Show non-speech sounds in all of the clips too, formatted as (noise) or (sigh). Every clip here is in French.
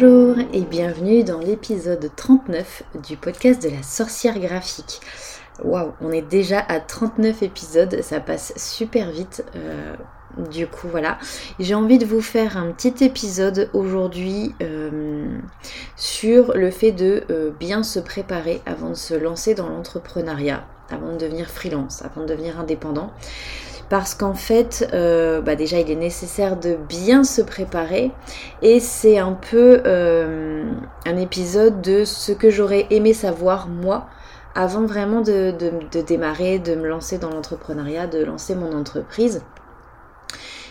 Bonjour et bienvenue dans l'épisode 39 du podcast de la sorcière graphique. Waouh, on est déjà à 39 épisodes, ça passe super vite. Euh, du coup, voilà. J'ai envie de vous faire un petit épisode aujourd'hui euh, sur le fait de euh, bien se préparer avant de se lancer dans l'entrepreneuriat, avant de devenir freelance, avant de devenir indépendant parce qu'en fait, euh, bah déjà, il est nécessaire de bien se préparer et c'est un peu euh, un épisode de ce que j'aurais aimé savoir moi avant vraiment de, de démarrer, de me lancer dans l'entrepreneuriat, de lancer mon entreprise.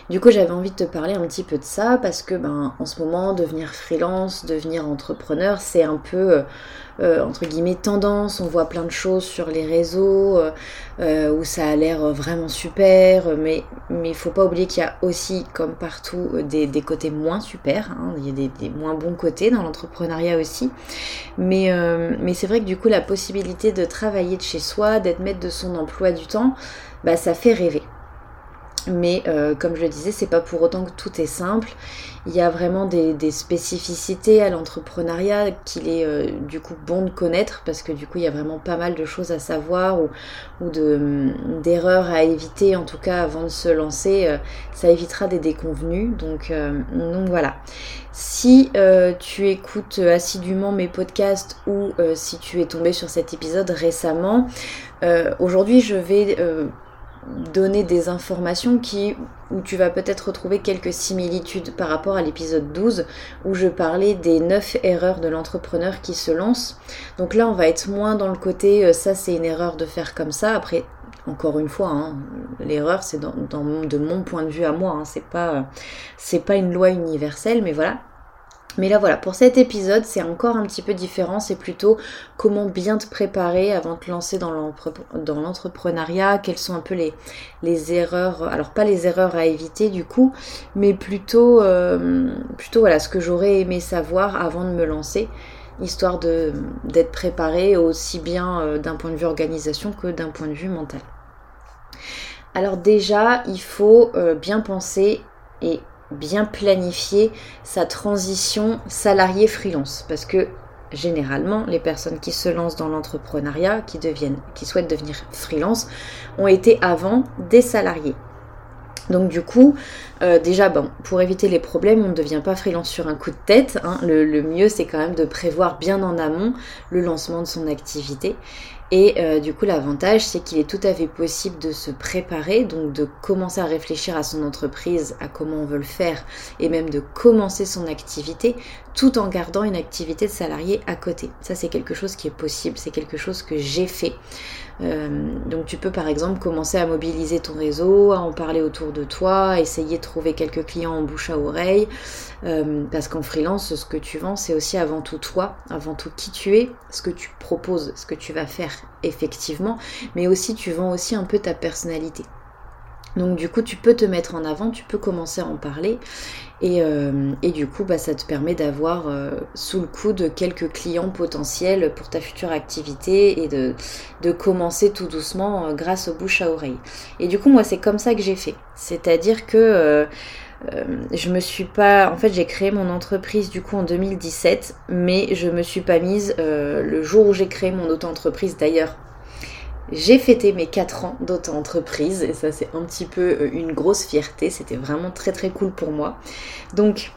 Du coup, j'avais envie de te parler un petit peu de ça parce que, ben, en ce moment, devenir freelance, devenir entrepreneur, c'est un peu euh, euh, entre guillemets tendance. On voit plein de choses sur les réseaux euh, où ça a l'air vraiment super, mais mais il faut pas oublier qu'il y a aussi, comme partout, des, côtés moins super. Hein. Il y a des, des, moins bons côtés dans l'entrepreneuriat aussi. Mais mais c'est vrai que du coup, la possibilité de travailler de chez soi, d'être maître de son emploi du temps, bah ça fait rêver. Mais euh, comme je le disais, c'est pas pour autant que tout est simple. Il y a vraiment des, spécificités à l'entrepreneuriat qu'il est euh, du coup bon de connaître parce que du coup il y a vraiment pas mal de choses à savoir ou, d'erreurs à éviter en tout cas avant de se lancer. Euh, ça évitera des déconvenus. Donc, donc voilà. Si tu écoutes assidûment mes podcasts ou si tu es tombé sur cet épisode récemment, aujourd'hui je vais donner des informations qui, où tu vas peut-être retrouver quelques similitudes par rapport à l'épisode 12 où je parlais des 9 erreurs de l'entrepreneur qui se lance. Donc là, on va être moins dans le côté euh, ça c'est une erreur de faire comme ça. Après, encore une fois, hein, l'erreur c'est dans, de mon point de vue à moi. Hein, c'est pas, c'est pas une loi universelle, mais voilà. Mais là voilà, pour cet épisode, c'est encore un petit peu différent. C'est plutôt comment bien te préparer avant de te lancer dans l'entrepreneuriat, quelles sont un peu les, erreurs, alors pas les erreurs à éviter du coup, mais plutôt, euh, plutôt voilà, ce que j'aurais aimé savoir avant de me lancer, histoire d'être préparé aussi bien euh, d'un point de vue organisation que d'un point de vue mental. Alors déjà, il faut euh, bien penser et bien planifier sa transition salarié-freelance. Parce que généralement, les personnes qui se lancent dans l'entrepreneuriat, qui, qui souhaitent devenir freelance, ont été avant des salariés. Donc du coup, euh, déjà, bon, pour éviter les problèmes, on ne devient pas freelance sur un coup de tête. Hein. Le, mieux, c'est quand même de prévoir bien en amont le lancement de son activité. Et euh, du coup, l'avantage, c'est qu'il est tout à fait possible de se préparer, donc de commencer à réfléchir à son entreprise, à comment on veut le faire, et même de commencer son activité, tout en gardant une activité de salarié à côté. Ça, c'est quelque chose qui est possible, c'est quelque chose que j'ai fait. Euh, donc tu peux par exemple commencer à mobiliser ton réseau, à en parler autour de toi, essayer de trouver quelques clients en bouche à oreille, euh, parce qu'en freelance, ce que tu vends, c'est aussi avant tout toi, avant tout qui tu es, ce que tu proposes, ce que tu vas faire effectivement, mais aussi tu vends aussi un peu ta personnalité. Donc du coup, tu peux te mettre en avant, tu peux commencer à en parler. Et, euh, du coup, bah, ça te permet d'avoir euh, sous le coup de quelques clients potentiels pour ta future activité et de, de commencer tout doucement euh, grâce aux bouche à oreille. Et du coup, moi, c'est comme ça que j'ai fait. C'est-à-dire que je me suis pas... En fait, j'ai créé mon entreprise du coup en 2017, mais je me suis pas mise le jour où j'ai créé mon auto-entreprise d'ailleurs j'ai fêté mes 4 ans d'auto-entreprise et ça c'est un petit peu euh, une grosse fierté, c'était vraiment très très cool pour moi. Donc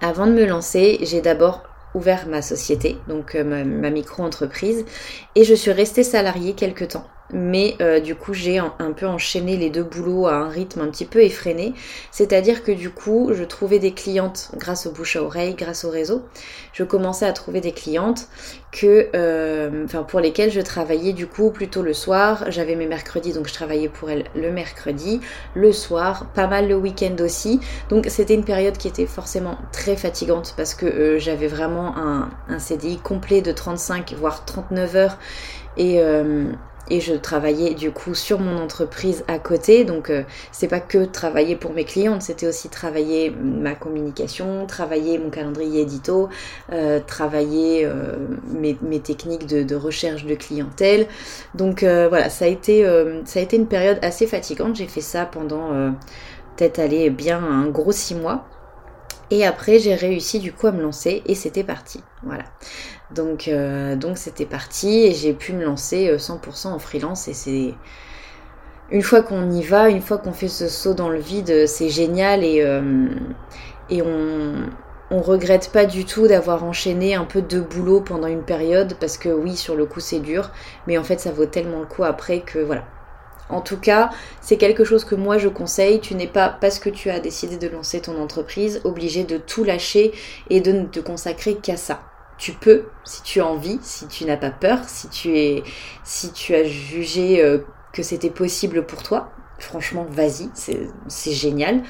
avant de me lancer, j'ai d'abord ouvert ma société, donc euh, ma, micro-entreprise, et je suis restée salariée quelques temps mais euh, du coup j'ai un, peu enchaîné les deux boulots à un rythme un petit peu effréné. C'est-à-dire que du coup je trouvais des clientes grâce au bouche à oreille, grâce au réseau. Je commençais à trouver des clientes que, euh, pour lesquelles je travaillais du coup plutôt le soir. J'avais mes mercredis donc je travaillais pour elles le mercredi, le soir, pas mal le week-end aussi. Donc c'était une période qui était forcément très fatigante parce que euh, j'avais vraiment un, un, CDI complet de 35 voire 39 heures et et je travaillais du coup sur mon entreprise à côté. Donc euh, c'est pas que travailler pour mes clientes, c'était aussi travailler ma communication, travailler mon calendrier édito, euh, travailler euh, mes, techniques de, recherche de clientèle. Donc voilà, ça a été ça a été une période assez fatigante. J'ai fait ça pendant peut-être aller bien un gros six mois. Et après, j'ai réussi du coup à me lancer et c'était parti. Voilà. Donc, euh, donc c'était parti et j'ai pu me lancer 100% en freelance et c'est une fois qu'on y va, une fois qu'on fait ce saut dans le vide, c'est génial et, et on, on regrette pas du tout d'avoir enchaîné un peu de boulot pendant une période parce que oui, sur le coup c'est dur, mais en fait ça vaut tellement le coup après que voilà. En tout cas, c'est quelque chose que moi je conseille. Tu n'es pas, parce que tu as décidé de lancer ton entreprise, obligé de tout lâcher et de ne te consacrer qu'à ça. Tu peux, si tu as envie, si tu n'as pas peur, si tu es, si tu as jugé euh, que c'était possible pour toi. Franchement, vas-y, c'est génial.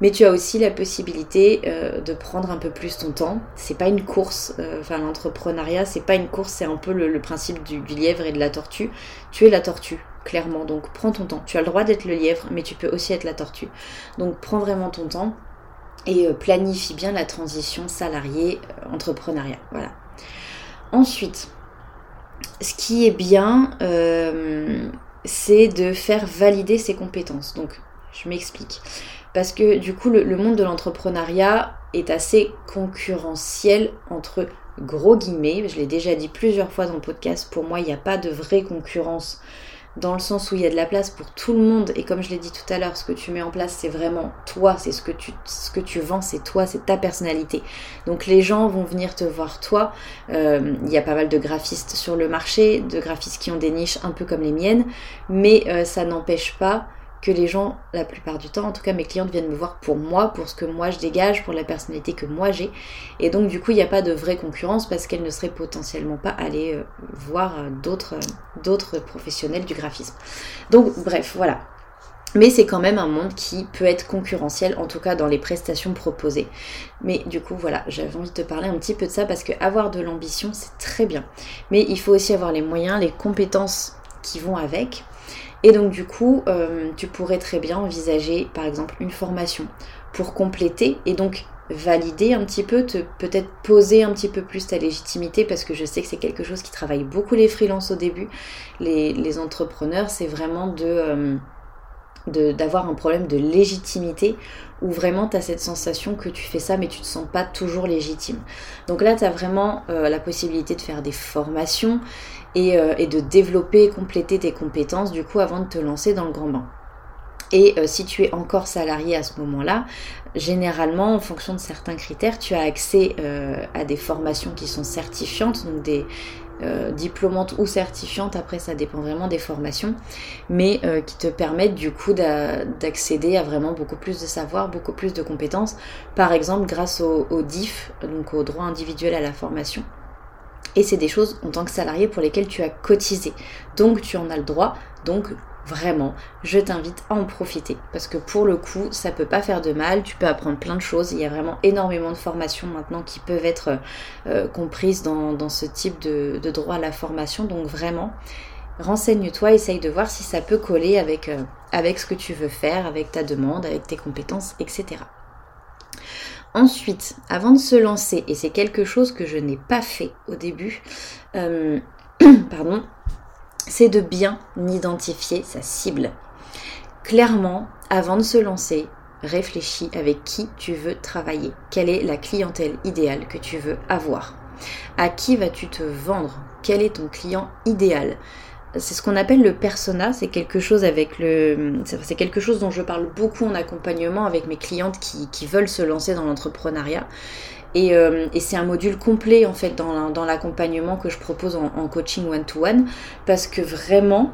Mais tu as aussi la possibilité euh, de prendre un peu plus ton temps. C'est pas une course. Euh, enfin, l'entrepreneuriat, c'est pas une course. C'est un peu le, principe du, lièvre et de la tortue. Tu es la tortue, clairement. Donc, prends ton temps. Tu as le droit d'être le lièvre, mais tu peux aussi être la tortue. Donc, prends vraiment ton temps et euh, planifie bien la transition salarié-entrepreneuriat. Voilà. Ensuite, ce qui est bien, c'est de faire valider ses compétences. Donc, je m'explique parce que du coup le, monde de l'entrepreneuriat est assez concurrentiel entre gros guillemets. Je l'ai déjà dit plusieurs fois dans le podcast, pour moi il n'y a pas de vraie concurrence dans le sens où il y a de la place pour tout le monde et comme je l'ai dit tout à l'heure, ce que tu mets en place c'est vraiment toi, c'est ce que tu ce que tu vends, c'est toi, c'est ta personnalité. Donc les gens vont venir te voir toi. Euh, il y a pas mal de graphistes sur le marché, de graphistes qui ont des niches un peu comme les miennes, mais euh, ça n'empêche pas les gens, la plupart du temps, en tout cas mes clientes viennent me voir pour moi, pour ce que moi je dégage, pour la personnalité que moi j'ai. Et donc du coup, il n'y a pas de vraie concurrence parce qu'elles ne seraient potentiellement pas allées euh, voir euh, d'autres, euh, d'autres professionnels du graphisme. Donc bref, voilà. Mais c'est quand même un monde qui peut être concurrentiel, en tout cas dans les prestations proposées. Mais du coup, voilà, j'avais envie de te parler un petit peu de ça parce que avoir de l'ambition, c'est très bien. Mais il faut aussi avoir les moyens, les compétences qui vont avec. Et donc du coup, euh, tu pourrais très bien envisager par exemple une formation pour compléter et donc valider un petit peu, te peut-être poser un petit peu plus ta légitimité parce que je sais que c'est quelque chose qui travaille beaucoup les freelances au début. Les, entrepreneurs, c'est vraiment de... Euh, d'avoir un problème de légitimité où vraiment tu as cette sensation que tu fais ça mais tu te sens pas toujours légitime. Donc là tu as vraiment euh, la possibilité de faire des formations euh, et, de développer et compléter tes compétences du coup avant de te lancer dans le grand bain. Et euh, si tu es encore salarié à ce moment-là, généralement, en fonction de certains critères, tu as accès euh, à des formations qui sont certifiantes, donc des diplômantes ou certifiantes, après ça dépend vraiment des formations, mais qui te permettent du coup d'accéder à vraiment beaucoup plus de savoir, beaucoup plus de compétences, par exemple grâce au, au DIF, donc au droit individuel à la formation. Et c'est des choses en tant que salarié pour lesquelles tu as cotisé. Donc tu en as le droit. Donc vraiment, je t'invite à en profiter. Parce que pour le coup, ça peut pas faire de mal. Tu peux apprendre plein de choses. Il y a vraiment énormément de formations maintenant qui peuvent être euh, comprises dans, ce type de, droit à la formation. Donc vraiment, renseigne-toi, essaye de voir si ça peut coller avec, euh, avec ce que tu veux faire, avec ta demande, avec tes compétences, etc. Ensuite, avant de se lancer, et c'est quelque chose que je n'ai pas fait au début, euh, (clears throat) pardon, c'est de bien identifier sa cible. Clairement, avant de se lancer, réfléchis avec qui tu veux travailler. Quelle est la clientèle idéale que tu veux avoir? À qui vas-tu te vendre? Quel est ton client idéal? C'est ce qu'on appelle le persona, c'est quelque chose avec le c'est quelque chose dont je parle beaucoup en accompagnement avec mes clientes qui, veulent se lancer dans l'entrepreneuriat. Euh, et, c'est un module complet en fait dans, l'accompagnement que je propose en, coaching one-to-one parce que vraiment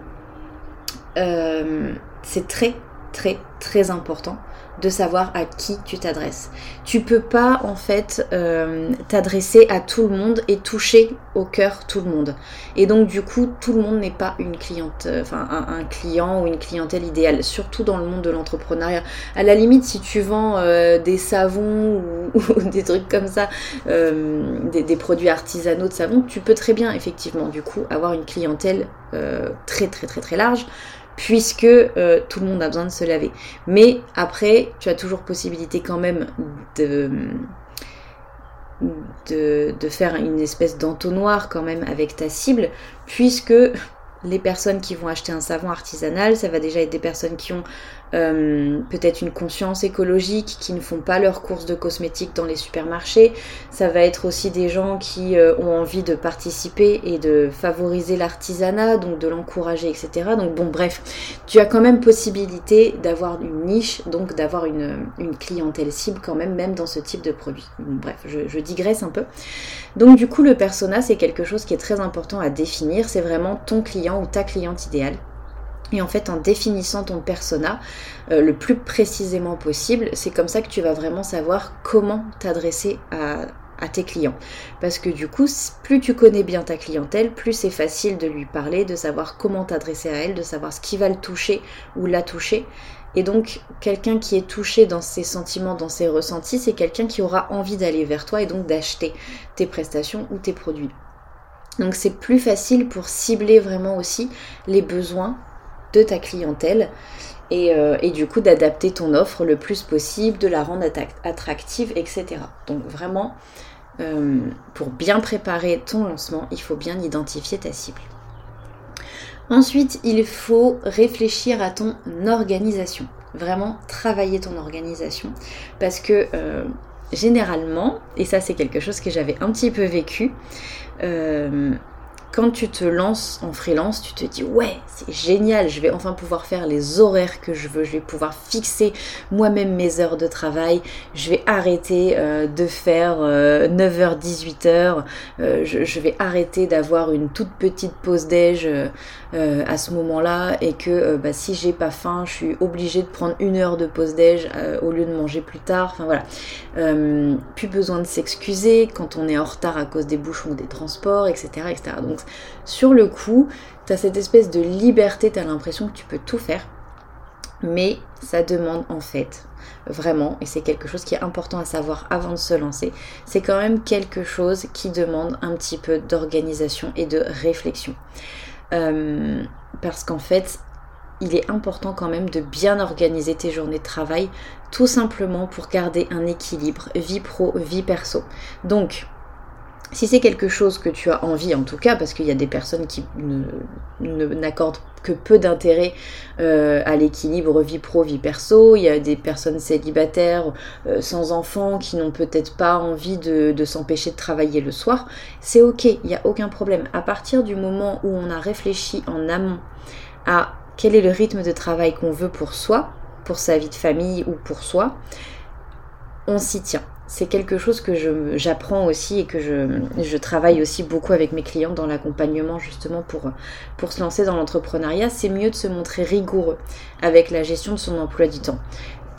euh, c'est très très très important de savoir à qui tu t'adresses. Tu peux pas en fait euh, t'adresser à tout le monde et toucher au cœur tout le monde. Et donc du coup, tout le monde n'est pas une cliente, euh, enfin un, client ou une clientèle idéale, surtout dans le monde de l'entrepreneuriat. À la limite, si tu vends euh, des savons ou, (laughs) des trucs comme ça, des, des, produits artisanaux de savon, tu peux très bien effectivement du coup avoir une clientèle très très très très large puisque euh, tout le monde a besoin de se laver. Mais après, tu as toujours possibilité quand même de, de, faire une espèce d'entonnoir quand même avec ta cible, puisque les personnes qui vont acheter un savon artisanal, ça va déjà être des personnes qui ont euh, peut-être une conscience écologique, qui ne font pas leurs courses de cosmétiques dans les supermarchés. Ça va être aussi des gens qui euh, ont envie de participer et de favoriser l'artisanat, donc de l'encourager, etc. Donc bon, bref, tu as quand même possibilité d'avoir une niche, donc d'avoir une, clientèle cible quand même, même dans ce type de produit. bref, je, je digresse un peu. Donc du coup, le persona, c'est quelque chose qui est très important à définir. C'est vraiment ton client ou ta cliente idéale. Et en fait, en définissant ton persona euh, le plus précisément possible, c'est comme ça que tu vas vraiment savoir comment t'adresser à, tes clients. Parce que du coup, plus tu connais bien ta clientèle, plus c'est facile de lui parler, de savoir comment t'adresser à elle, de savoir ce qui va le toucher ou la toucher. Et donc, quelqu'un qui est touché dans ses sentiments, dans ses ressentis, c'est quelqu'un qui aura envie d'aller vers toi et donc d'acheter tes prestations ou tes produits. Donc c'est plus facile pour cibler vraiment aussi les besoins de ta clientèle euh, et, du coup d'adapter ton offre le plus possible, de la rendre attractive, etc. Donc vraiment, euh, pour bien préparer ton lancement, il faut bien identifier ta cible. Ensuite, il faut réfléchir à ton organisation. Vraiment travailler ton organisation. Parce que euh, généralement, et ça c'est quelque chose que j'avais un petit peu vécu, quand tu te lances en freelance, tu te dis ouais, c'est génial, je vais enfin pouvoir faire les horaires que je veux, je vais pouvoir fixer moi-même mes heures de travail, je vais arrêter euh, de faire 9h, 18h, euh, je, vais arrêter d'avoir une toute petite pause déj euh, à ce moment-là et que bah, si j'ai pas faim, je suis obligée de prendre une heure de pause déj au lieu de manger plus tard. Enfin voilà, plus besoin de s'excuser quand on est en retard à cause des bouchons ou des transports, etc., etc. Donc sur le coup, tu as cette espèce de liberté, tu as l'impression que tu peux tout faire. Mais ça demande en fait vraiment, et c'est quelque chose qui est important à savoir avant de se lancer, c'est quand même quelque chose qui demande un petit peu d'organisation et de réflexion. Euh, parce qu'en fait, il est important quand même de bien organiser tes journées de travail, tout simplement pour garder un équilibre vie pro, vie perso. Donc, si c'est quelque chose que tu as envie, en tout cas, parce qu'il y a des personnes qui n'accordent que peu d'intérêt euh, à l'équilibre vie pro, vie perso, il y a des personnes célibataires euh, sans enfants qui n'ont peut-être pas envie de, de s'empêcher de travailler le soir, c'est ok, il n'y a aucun problème. À partir du moment où on a réfléchi en amont à quel est le rythme de travail qu'on veut pour soi, pour sa vie de famille ou pour soi, on s'y tient c'est quelque chose que j'apprends aussi et que je, travaille aussi beaucoup avec mes clients dans l'accompagnement justement pour, pour se lancer dans l'entrepreneuriat. C'est mieux de se montrer rigoureux avec la gestion de son emploi du temps.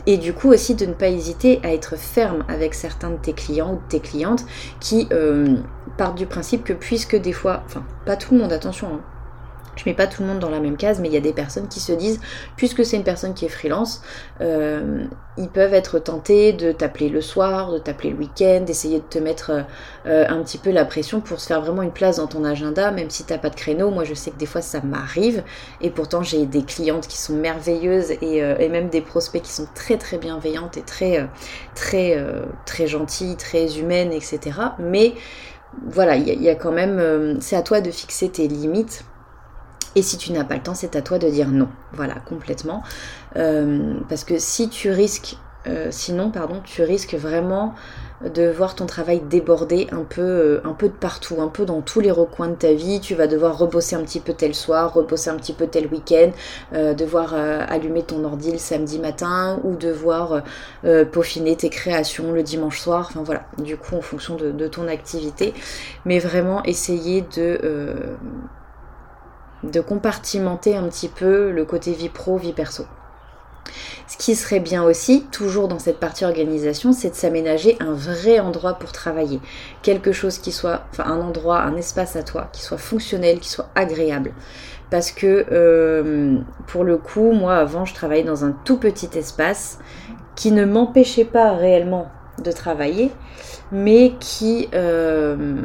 Et du coup aussi de ne pas hésiter à être ferme avec certains de tes clients ou de tes clientes qui euh, partent du principe que puisque des fois, enfin pas tout le monde, attention, hein, je mets pas tout le monde dans la même case, mais il y a des personnes qui se disent, puisque c'est une personne qui est freelance, euh, ils peuvent être tentés de t'appeler le soir, de t'appeler le week-end, d'essayer de te mettre euh, un petit peu la pression pour se faire vraiment une place dans ton agenda, même si t'as pas de créneau. Moi, je sais que des fois ça m'arrive, et pourtant j'ai des clientes qui sont merveilleuses et, euh, même des prospects qui sont très très bienveillantes et très très très gentilles, très humaines, etc. Mais voilà, il y, a quand même, c'est à toi de fixer tes limites et si tu n'as pas le temps, c'est à toi de dire non. Voilà, complètement. Euh, parce que si tu risques, euh, sinon, pardon, tu risques vraiment de voir ton travail déborder un peu, euh, un peu de partout, un peu dans tous les recoins de ta vie. Tu vas devoir rebosser un petit peu tel soir, rebosser un petit peu tel week-end, devoir allumer ton ordi le samedi matin ou devoir peaufiner tes créations le dimanche soir. Enfin voilà, du coup en fonction de ton activité. Mais vraiment essayer de de compartimenter un petit peu le côté vie pro, vie perso. Ce qui serait bien aussi, toujours dans cette partie organisation, c'est de s'aménager un vrai endroit pour travailler. Quelque chose qui soit, enfin un endroit, un espace à toi, qui soit fonctionnel, qui soit agréable. Parce que euh, pour le coup, moi avant, je travaillais dans un tout petit espace qui ne m'empêchait pas réellement de travailler, mais qui euh,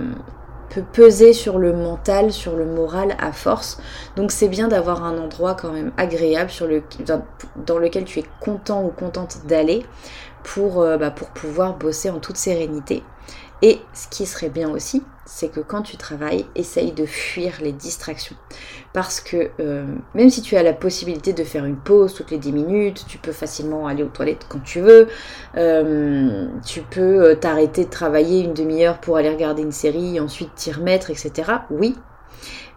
peut peser sur le mental, sur le moral à force. Donc c'est bien d'avoir un endroit quand même agréable dans, lequel tu es content ou contente d'aller pour, euh, bah, pour pouvoir bosser en toute sérénité. Et ce qui serait bien aussi, c'est que quand tu travailles, essaye de fuir les distractions. Parce que euh, même si tu as la possibilité de faire une pause toutes les 10 minutes, tu peux facilement aller aux toilettes quand tu veux, euh, tu peux euh, t'arrêter de travailler une demi-heure pour aller regarder une série, ensuite t'y remettre, etc. Oui,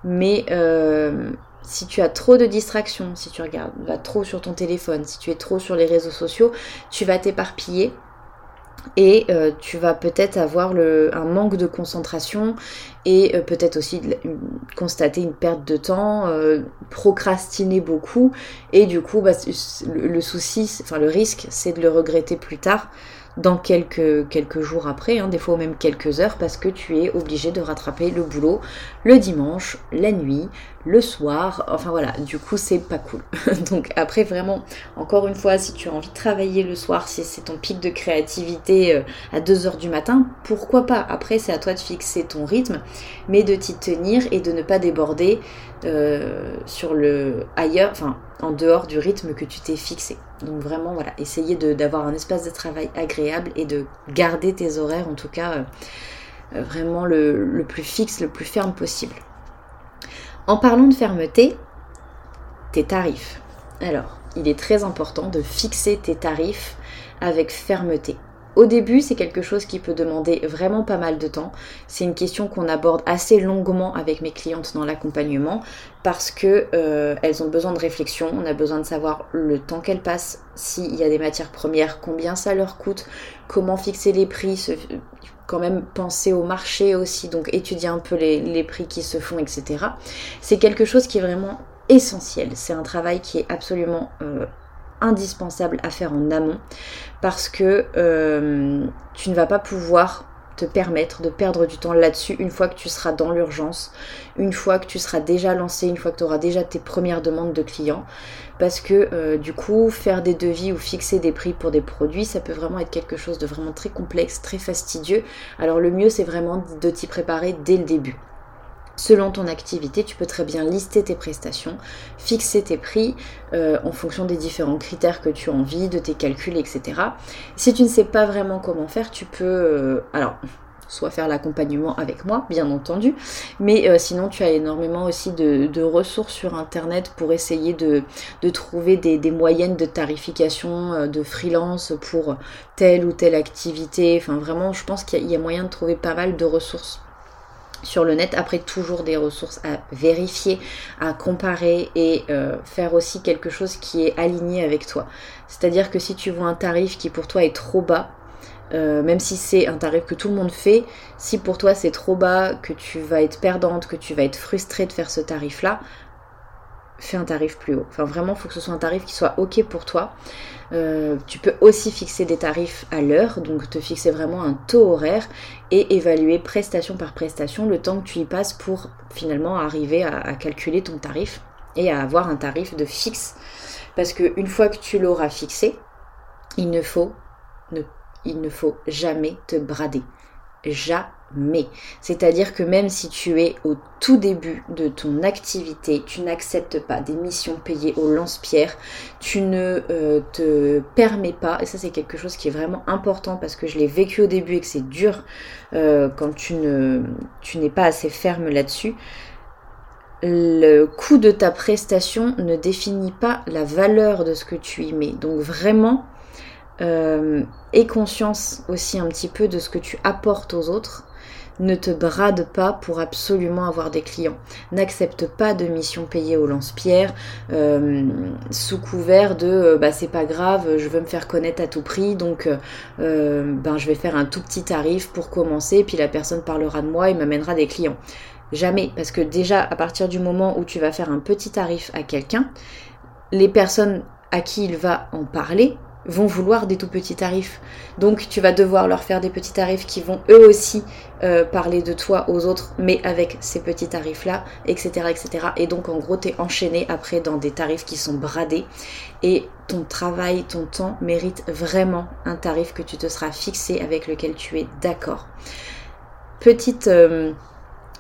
mais si tu as trop de distractions, si tu regardes, trop sur ton téléphone, si tu es trop sur les réseaux sociaux, tu vas t'éparpiller et euh, tu vas peut-être avoir un manque de concentration et euh, peut-être aussi constater une perte de temps, euh, procrastiner beaucoup. Et du coup bah, le, souci, enfin le risque c'est de le regretter plus tard dans quelques, quelques jours après, hein, des fois même quelques heures, parce que tu es obligé de rattraper le boulot le dimanche, la nuit, le soir, enfin voilà, du coup c'est pas cool. (laughs) Donc après vraiment, encore une fois, si tu as envie de travailler le soir, si c'est ton pic de créativité euh, à 2h du matin, pourquoi pas? Après c'est à toi de fixer ton rythme, mais de t'y tenir et de ne pas déborder euh, sur le ailleurs, enfin en dehors du rythme que tu t'es fixé. Donc vraiment voilà, essayer d'avoir un espace de travail agréable et de garder tes horaires en tout cas euh, vraiment le plus fixe, le plus ferme possible. En parlant de fermeté, tes tarifs. Alors, il est très important de fixer tes tarifs avec fermeté. Au début, c'est quelque chose qui peut demander vraiment pas mal de temps. C'est une question qu'on aborde assez longuement avec mes clientes dans l'accompagnement parce que euh, elles ont besoin de réflexion. On a besoin de savoir le temps qu'elles passent, s'il y a des matières premières, combien ça leur coûte, comment fixer les prix, quand même penser au marché aussi, donc étudier un peu les, prix qui se font, etc. C'est quelque chose qui est vraiment essentiel. C'est un travail qui est absolument euh, indispensable à faire en amont parce que euh, tu ne vas pas pouvoir te permettre de perdre du temps là-dessus une fois que tu seras dans l'urgence, une fois que tu seras déjà lancé, une fois que tu auras déjà tes premières demandes de clients. Parce que euh, du coup, faire des devis ou fixer des prix pour des produits, ça peut vraiment être quelque chose de vraiment très complexe, très fastidieux. Alors le mieux, c'est vraiment de t'y préparer dès le début. Selon ton activité, tu peux très bien lister tes prestations, fixer tes prix euh, en fonction des différents critères que tu as envie, de tes calculs, etc. Si tu ne sais pas vraiment comment faire, tu peux... Euh, alors, soit faire l'accompagnement avec moi, bien entendu, mais euh, sinon tu as énormément aussi de, ressources sur Internet pour essayer de, trouver des, des, moyennes de tarification de freelance pour telle ou telle activité. Enfin vraiment, je pense qu'il y a moyen de trouver pas mal de ressources sur le net. Après, toujours des ressources à vérifier, à comparer et euh, faire aussi quelque chose qui est aligné avec toi. C'est-à-dire que si tu vois un tarif qui pour toi est trop bas, euh, même si c'est un tarif que tout le monde fait, si pour toi c'est trop bas, que tu vas être perdante, que tu vas être frustrée de faire ce tarif-là, fais un tarif plus haut. Enfin vraiment, il faut que ce soit un tarif qui soit OK pour toi. Euh, tu peux aussi fixer des tarifs à l'heure, donc te fixer vraiment un taux horaire et évaluer prestation par prestation le temps que tu y passes pour finalement arriver à, calculer ton tarif et à avoir un tarif de fixe. Parce qu'une fois que tu l'auras fixé, il ne faut, il ne faut jamais te brader. Jamais mais. C'est-à-dire que même si tu es au tout début de ton activité, tu n'acceptes pas des missions payées au lance-pierre, tu ne euh, te permets pas, et ça c'est quelque chose qui est vraiment important parce que je l'ai vécu au début et que c'est dur euh, quand tu n'es pas assez ferme là-dessus, le coût de ta prestation ne définit pas la valeur de ce que tu y mets. Donc vraiment, euh, aie conscience aussi un petit peu de ce que tu apportes aux autres ne te brade pas pour absolument avoir des clients. N'accepte pas de mission payée au lance-pierre euh, sous couvert de euh, bah c'est pas grave, je veux me faire connaître à tout prix, donc euh, ben je vais faire un tout petit tarif pour commencer, puis la personne parlera de moi et m'amènera des clients. Jamais, parce que déjà à partir du moment où tu vas faire un petit tarif à quelqu'un, les personnes à qui il va en parler vont vouloir des tout petits tarifs. Donc tu vas devoir leur faire des petits tarifs qui vont eux aussi euh, parler de toi aux autres, mais avec ces petits tarifs-là, etc., etc. Et donc en gros, tu es enchaîné après dans des tarifs qui sont bradés. Et ton travail, ton temps mérite vraiment un tarif que tu te seras fixé avec lequel tu es d'accord. Petite... Euh,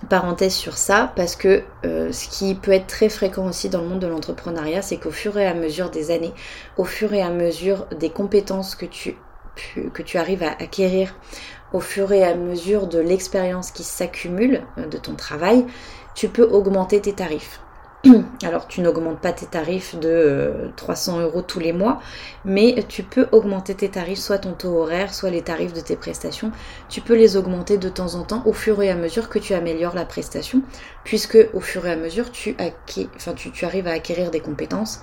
parenthèse sur ça parce que euh, ce qui peut être très fréquent aussi dans le monde de l'entrepreneuriat, c'est qu'au fur et à mesure des années, au fur et à mesure des compétences que tu que tu arrives à acquérir au fur et à mesure de l'expérience qui s'accumule euh, de ton travail, tu peux augmenter tes tarifs. (clears throat) Alors tu n'augmentes pas tes tarifs de 300 euh, euros tous les mois, mais tu peux augmenter tes tarifs, soit ton taux horaire, soit les tarifs de tes prestations. Tu peux les augmenter de temps en temps au fur et à mesure que tu améliores la prestation, puisque au fur et à mesure tu, arrives à acquérir des compétences,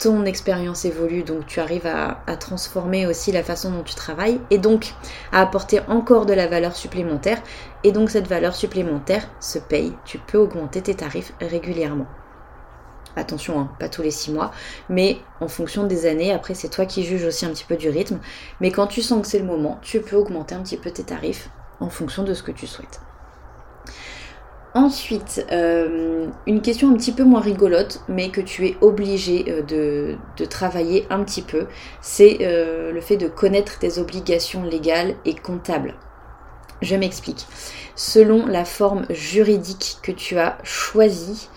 ton expérience évolue, donc tu arrives à, transformer aussi la façon dont tu travailles et donc à apporter encore de la valeur supplémentaire. Et donc cette valeur supplémentaire se paye. Tu peux augmenter tes tarifs régulièrement. Attention, hein, pas tous les six mois, mais en fonction des années. Après, c'est toi qui juges aussi un petit peu du rythme. Mais quand tu sens que c'est le moment, tu peux augmenter un petit peu tes tarifs en fonction de ce que tu souhaites. Ensuite, euh, une question un petit peu moins rigolote, mais que tu es obligé euh, de, travailler un petit peu, c'est euh, le fait de connaître tes obligations légales et comptables. Je m'explique. Selon la forme juridique que tu as choisie,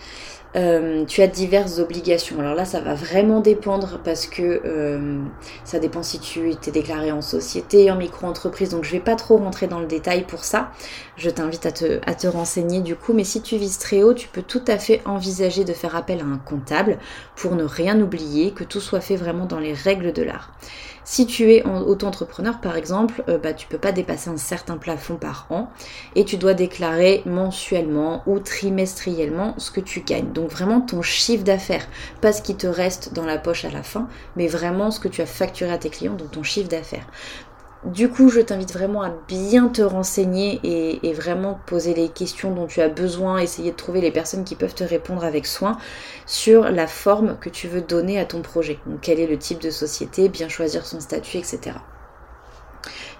euh, tu as diverses obligations. Alors là, ça va vraiment dépendre parce que euh, ça dépend si tu t'es déclaré en société, en micro-entreprise. Donc je vais pas trop rentrer dans le détail pour ça. Je t'invite à te, à te renseigner du coup. Mais si tu vises très haut, tu peux tout à fait envisager de faire appel à un comptable pour ne rien oublier, que tout soit fait vraiment dans les règles de l'art. Si tu es auto-entrepreneur, par exemple, euh, bah, tu peux pas dépasser un certain plafond par an et tu dois déclarer mensuellement ou trimestriellement ce que tu gagnes. Donc vraiment ton chiffre d'affaires, pas ce qui te reste dans la poche à la fin, mais vraiment ce que tu as facturé à tes clients, donc ton chiffre d'affaires. Du coup, je t'invite vraiment à bien te renseigner et, vraiment poser les questions dont tu as besoin, essayer de trouver les personnes qui peuvent te répondre avec soin sur la forme que tu veux donner à ton projet. Donc, quel est le type de société, bien choisir son statut, etc.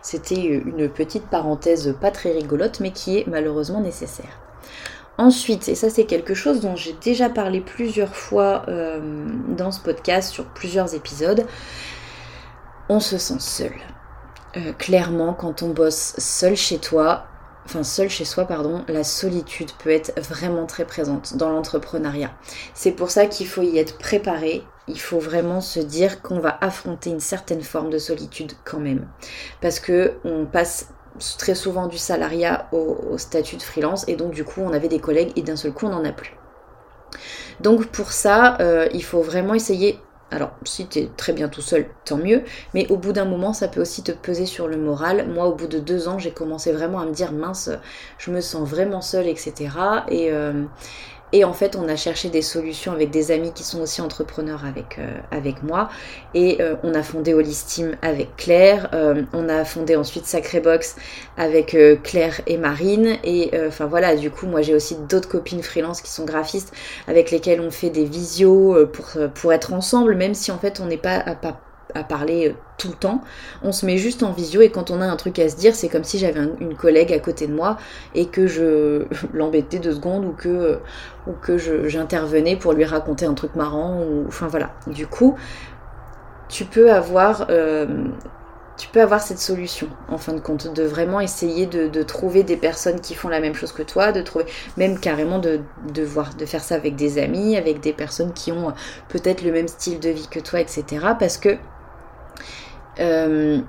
C'était une petite parenthèse pas très rigolote, mais qui est malheureusement nécessaire. Ensuite, et ça c'est quelque chose dont j'ai déjà parlé plusieurs fois euh, dans ce podcast sur plusieurs épisodes, on se sent seul. Euh, clairement, quand on bosse seul chez toi, enfin seul chez soi, pardon, la solitude peut être vraiment très présente dans l'entrepreneuriat. C'est pour ça qu'il faut y être préparé. Il faut vraiment se dire qu'on va affronter une certaine forme de solitude quand même, parce que on passe très souvent du salariat au, statut de freelance et donc du coup on avait des collègues et d'un seul coup on n'en a plus. Donc pour ça, euh, il faut vraiment essayer alors, si tu es très bien tout seul, tant mieux, mais au bout d'un moment, ça peut aussi te peser sur le moral. Moi, au bout de deux ans, j'ai commencé vraiment à me dire, mince, je me sens vraiment seule, etc. Et, euh, et en fait, on a cherché des solutions avec des amis qui sont aussi entrepreneurs avec, euh, avec moi. Et euh, on a fondé Holistim avec Claire. Euh, on a fondé ensuite Sacré Box avec Claire et Marine. Et enfin voilà, du coup, moi j'ai aussi d'autres copines freelance qui sont graphistes avec lesquelles on fait des visios pour, pour être ensemble, même si en fait on n'est pas pas à parler euh, tout le temps. On se met juste en visio et quand on a un truc à se dire, c'est comme si j'avais une collègue à côté de moi et que je (laughs) l'embêtais deux secondes ou que, ou que j'intervenais pour lui raconter un truc marrant. Ou, enfin voilà. Du coup, tu peux avoir... Euh, tu peux avoir cette solution en fin de compte, de vraiment essayer de, trouver des personnes qui font la même chose que toi, de trouver même carrément de, de, voir, de faire ça avec des amis, avec des personnes qui ont peut-être le même style de vie que toi, etc. Parce que euh,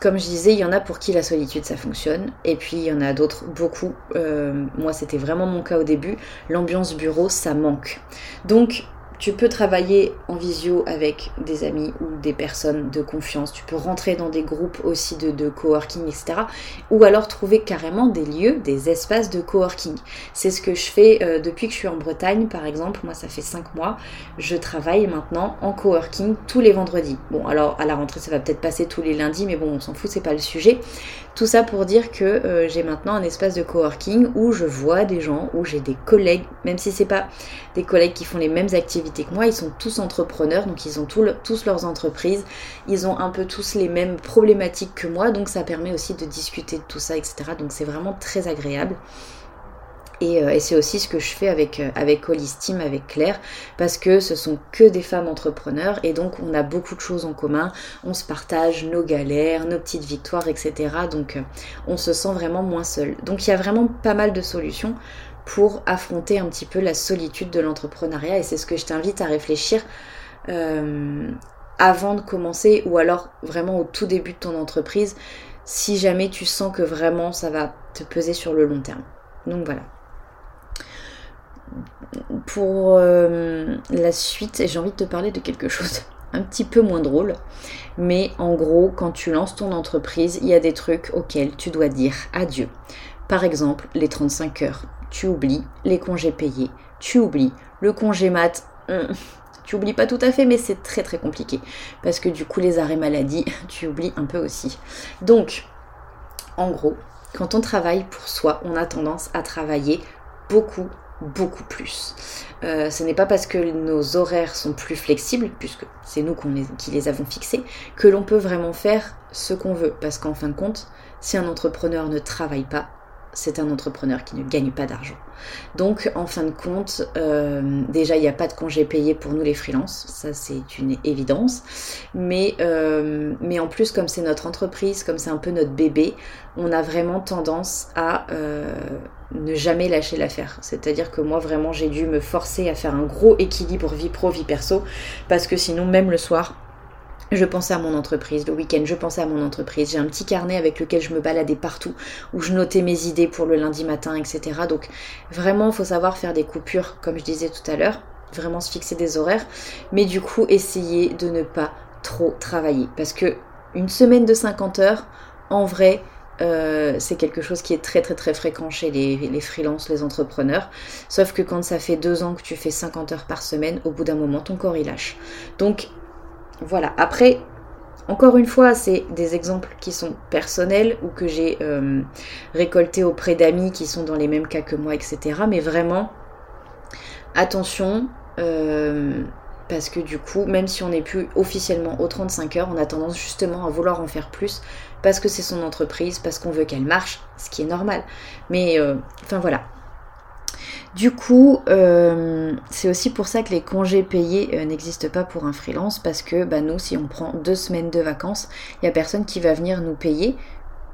comme je disais, il y en a pour qui la solitude ça fonctionne, et puis il y en a d'autres, beaucoup. Euh, moi, c'était vraiment mon cas au début. L'ambiance bureau, ça manque. Donc, tu peux travailler en visio avec des amis ou des personnes de confiance. Tu peux rentrer dans des groupes aussi de, de coworking, etc. Ou alors trouver carrément des lieux, des espaces de coworking. C'est ce que je fais euh, depuis que je suis en Bretagne, par exemple. Moi, ça fait 5 mois. Je travaille maintenant en coworking tous les vendredis. Bon, alors à la rentrée, ça va peut-être passer tous les lundis, mais bon, on s'en fout, c'est pas le sujet. Tout ça pour dire que euh, j'ai maintenant un espace de coworking où je vois des gens, où j'ai des collègues, même si c'est pas des collègues qui font les mêmes activités que moi, ils sont tous entrepreneurs, donc ils ont tous leurs entreprises, ils ont un peu tous les mêmes problématiques que moi, donc ça permet aussi de discuter de tout ça, etc. Donc c'est vraiment très agréable. Euh, et, c'est aussi ce que je fais avec, euh, avec avec Claire, parce que ce sont que des femmes entrepreneurs et donc on a beaucoup de choses en commun. On se partage nos galères, nos petites victoires, etc. Donc euh, on se sent vraiment moins seul. Donc il y a vraiment pas mal de solutions pour affronter un petit peu la solitude de l'entrepreneuriat et c'est ce que je t'invite à réfléchir avant de commencer ou alors vraiment au tout début de ton entreprise si jamais tu sens que vraiment ça va te peser sur le long terme. Donc voilà. Pour euh, la suite, j'ai envie de te parler de quelque chose (laughs) un petit peu moins drôle. Mais en gros, quand tu lances ton entreprise, il y a des trucs auxquels tu dois dire adieu. Par exemple, les 35 heures. Tu oublies les congés payés. Tu oublies le congé mat. Hum, tu oublies pas tout à fait, mais c'est très très compliqué. Parce que du coup, les arrêts maladie, (laughs) tu oublies un peu aussi. Donc, en gros, quand on travaille pour soi, on a tendance à travailler beaucoup beaucoup plus. Euh, ce n'est pas parce que nos horaires sont plus flexibles, puisque c'est nous qui les avons fixés, que l'on peut vraiment faire ce qu'on veut. Parce qu'en fin de compte, si un entrepreneur ne travaille pas, c'est un entrepreneur qui ne gagne pas d'argent. Donc en fin de compte, euh, déjà il n'y a pas de congé payé pour nous les freelances, ça c'est une évidence. Mais, euh, mais en plus comme c'est notre entreprise, comme c'est un peu notre bébé, on a vraiment tendance à ne jamais lâcher l'affaire. C'est-à-dire que moi vraiment j'ai dû me forcer à faire un gros équilibre vie pro, vie perso, parce que sinon même le soir, je pensais à mon entreprise, le week-end, je pensais à mon entreprise. J'ai un petit carnet avec lequel je me baladais partout, où je notais mes idées pour le lundi matin, etc. Donc vraiment, il faut savoir faire des coupures, comme je disais tout à l'heure, vraiment se fixer des horaires, mais du coup, essayer de ne pas trop travailler. Parce que une semaine de 50 heures, en vrai, euh, c'est quelque chose qui est très très très fréquent chez les, les freelances, les entrepreneurs. Sauf que quand ça fait deux ans que tu fais 50 heures par semaine, au bout d'un moment, ton corps il lâche. Donc voilà. Après, encore une fois, c'est des exemples qui sont personnels ou que j'ai euh, récoltés auprès d'amis qui sont dans les mêmes cas que moi, etc. Mais vraiment, attention, euh, parce que du coup, même si on n'est plus officiellement aux 35 heures, on a tendance justement à vouloir en faire plus parce que c'est son entreprise, parce qu'on veut qu'elle marche, ce qui est normal. Mais euh, enfin voilà, du coup, euh, c'est aussi pour ça que les congés payés euh, n'existent pas pour un freelance parce que bah, nous, si on prend deux semaines de vacances, il n'y a personne qui va venir nous payer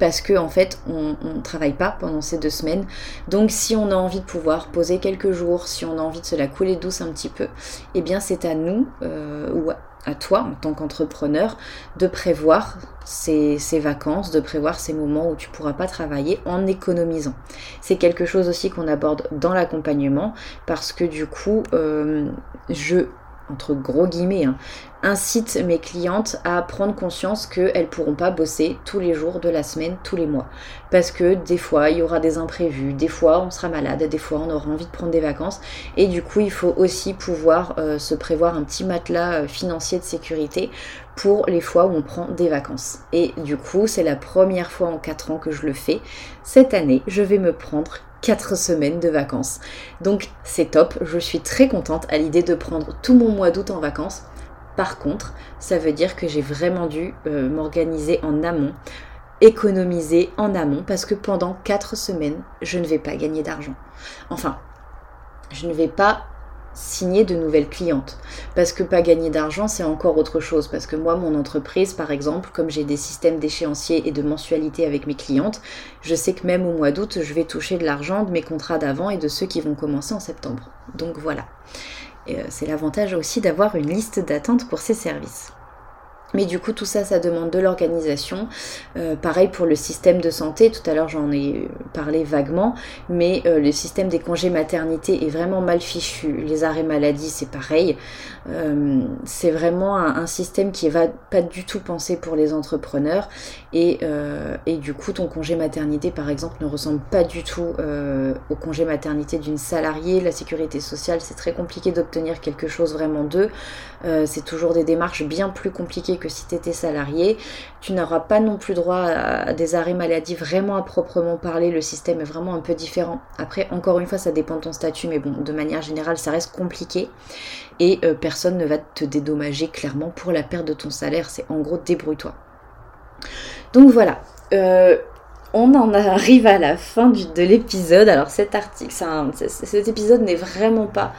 parce qu'en en fait on ne travaille pas pendant ces deux semaines. Donc si on a envie de pouvoir poser quelques jours, si on a envie de se la couler douce un petit peu, eh bien c'est à nous ou à toi en tant qu'entrepreneur de prévoir ces, vacances, de prévoir ces moments où tu pourras pas travailler en économisant. C'est quelque chose aussi qu'on aborde dans l'accompagnement parce que du coup, euh, je entre gros guillemets, hein, incite mes clientes à prendre conscience qu'elles pourront pas bosser tous les jours de la semaine, tous les mois. Parce que des fois, il y aura des imprévus, des fois, on sera malade, des fois, on aura envie de prendre des vacances. Et du coup, il faut aussi pouvoir euh, se prévoir un petit matelas euh, financier de sécurité pour les fois où on prend des vacances. Et du coup, c'est la première fois en 4 ans que je le fais. Cette année, je vais me prendre 4 semaines de vacances. Donc c'est top, je suis très contente à l'idée de prendre tout mon mois d'août en vacances. Par contre, ça veut dire que j'ai vraiment dû euh, m'organiser en amont, économiser en amont, parce que pendant 4 semaines, je ne vais pas gagner d'argent. Enfin, je ne vais pas signer de nouvelles clientes. Parce que pas gagner d'argent, c'est encore autre chose. Parce que moi, mon entreprise, par exemple, comme j'ai des systèmes d'échéancier et de mensualité avec mes clientes, je sais que même au mois d'août, je vais toucher de l'argent de mes contrats d'avant et de ceux qui vont commencer en septembre. Donc voilà. Euh, c'est l'avantage aussi d'avoir une liste d'attente pour ces services. Mais du coup, tout ça, ça demande de l'organisation. Euh, pareil pour le système de santé. Tout à l'heure, j'en ai parlé vaguement. Mais euh, le système des congés maternité est vraiment mal fichu. Les arrêts maladie, c'est pareil. Euh, c'est vraiment un, système qui va pas du tout pensé pour les entrepreneurs. Et, et, du coup, ton congé maternité, par exemple, ne ressemble pas du tout au congé maternité d'une salariée. La sécurité sociale, c'est très compliqué d'obtenir quelque chose vraiment d'eux. c'est toujours des démarches bien plus compliquées que si tu étais salarié. Tu n'auras pas non plus droit à des arrêts maladie vraiment à proprement parler. Le système est vraiment un peu différent. Après, encore une fois, ça dépend de ton statut, mais bon, de manière générale, ça reste compliqué. Et euh, personne ne va te dédommager clairement pour la perte de ton salaire. C'est en gros, débrouille-toi. Donc voilà. Euh, on en arrive à la fin de l'épisode. Alors cet article, cet épisode n'est vraiment pas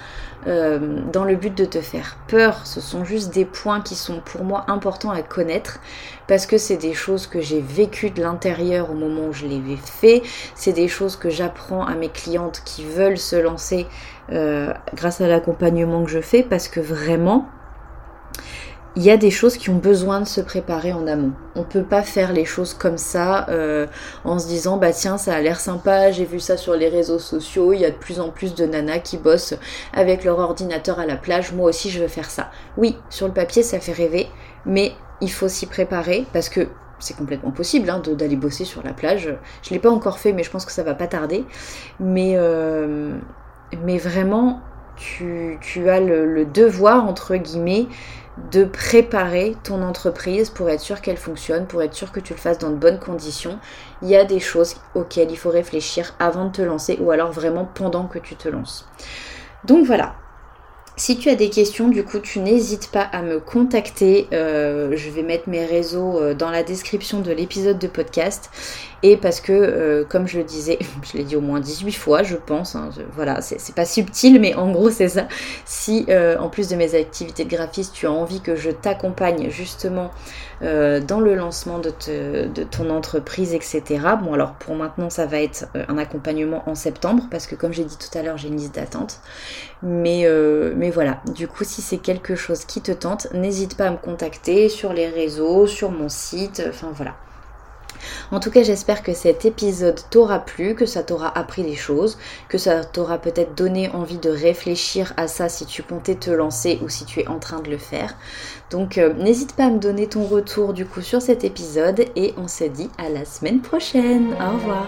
euh, dans le but de te faire peur. Ce sont juste des points qui sont pour moi importants à connaître parce que c'est des choses que j'ai vécues de l'intérieur au moment où je les ai fait. C'est des choses que j'apprends à mes clientes qui veulent se lancer euh, grâce à l'accompagnement que je fais parce que vraiment, il y a des choses qui ont besoin de se préparer en amont. On peut pas faire les choses comme ça euh, en se disant bah tiens ça a l'air sympa, j'ai vu ça sur les réseaux sociaux, il y a de plus en plus de nanas qui bossent avec leur ordinateur à la plage, moi aussi je veux faire ça. Oui, sur le papier ça fait rêver, mais il faut s'y préparer parce que c'est complètement possible hein, d'aller bosser sur la plage. Je l'ai pas encore fait, mais je pense que ça va pas tarder. Mais, euh, mais vraiment, tu, as le, devoir, entre guillemets, de préparer ton entreprise pour être sûr qu'elle fonctionne, pour être sûr que tu le fasses dans de bonnes conditions. Il y a des choses auxquelles il faut réfléchir avant de te lancer ou alors vraiment pendant que tu te lances. Donc voilà, si tu as des questions, du coup, tu n'hésites pas à me contacter. Euh, je vais mettre mes réseaux euh, dans la description de l'épisode de podcast. Et parce que, euh, comme je le disais, (laughs) je l'ai dit au moins 18 fois, je pense, hein, voilà, c'est pas subtil, mais en gros c'est ça. Si, en plus de mes activités de graphiste, tu as envie que je t'accompagne justement dans le lancement de, de, ton entreprise, etc. Bon, alors pour maintenant, ça va être un accompagnement en septembre, parce que comme j'ai dit tout à l'heure, j'ai une liste d'attente. Mais, mais voilà, du coup, si c'est quelque chose qui te tente, n'hésite pas à me contacter sur les réseaux, sur mon site, enfin voilà. En tout cas, j'espère que cet épisode t'aura plu, que ça t'aura appris des choses, que ça t'aura peut-être donné envie de réfléchir à ça si tu comptais te lancer ou si tu es en train de le faire. Donc euh, n'hésite pas à me donner ton retour du coup sur cet épisode et on se dit à la semaine prochaine. Au revoir.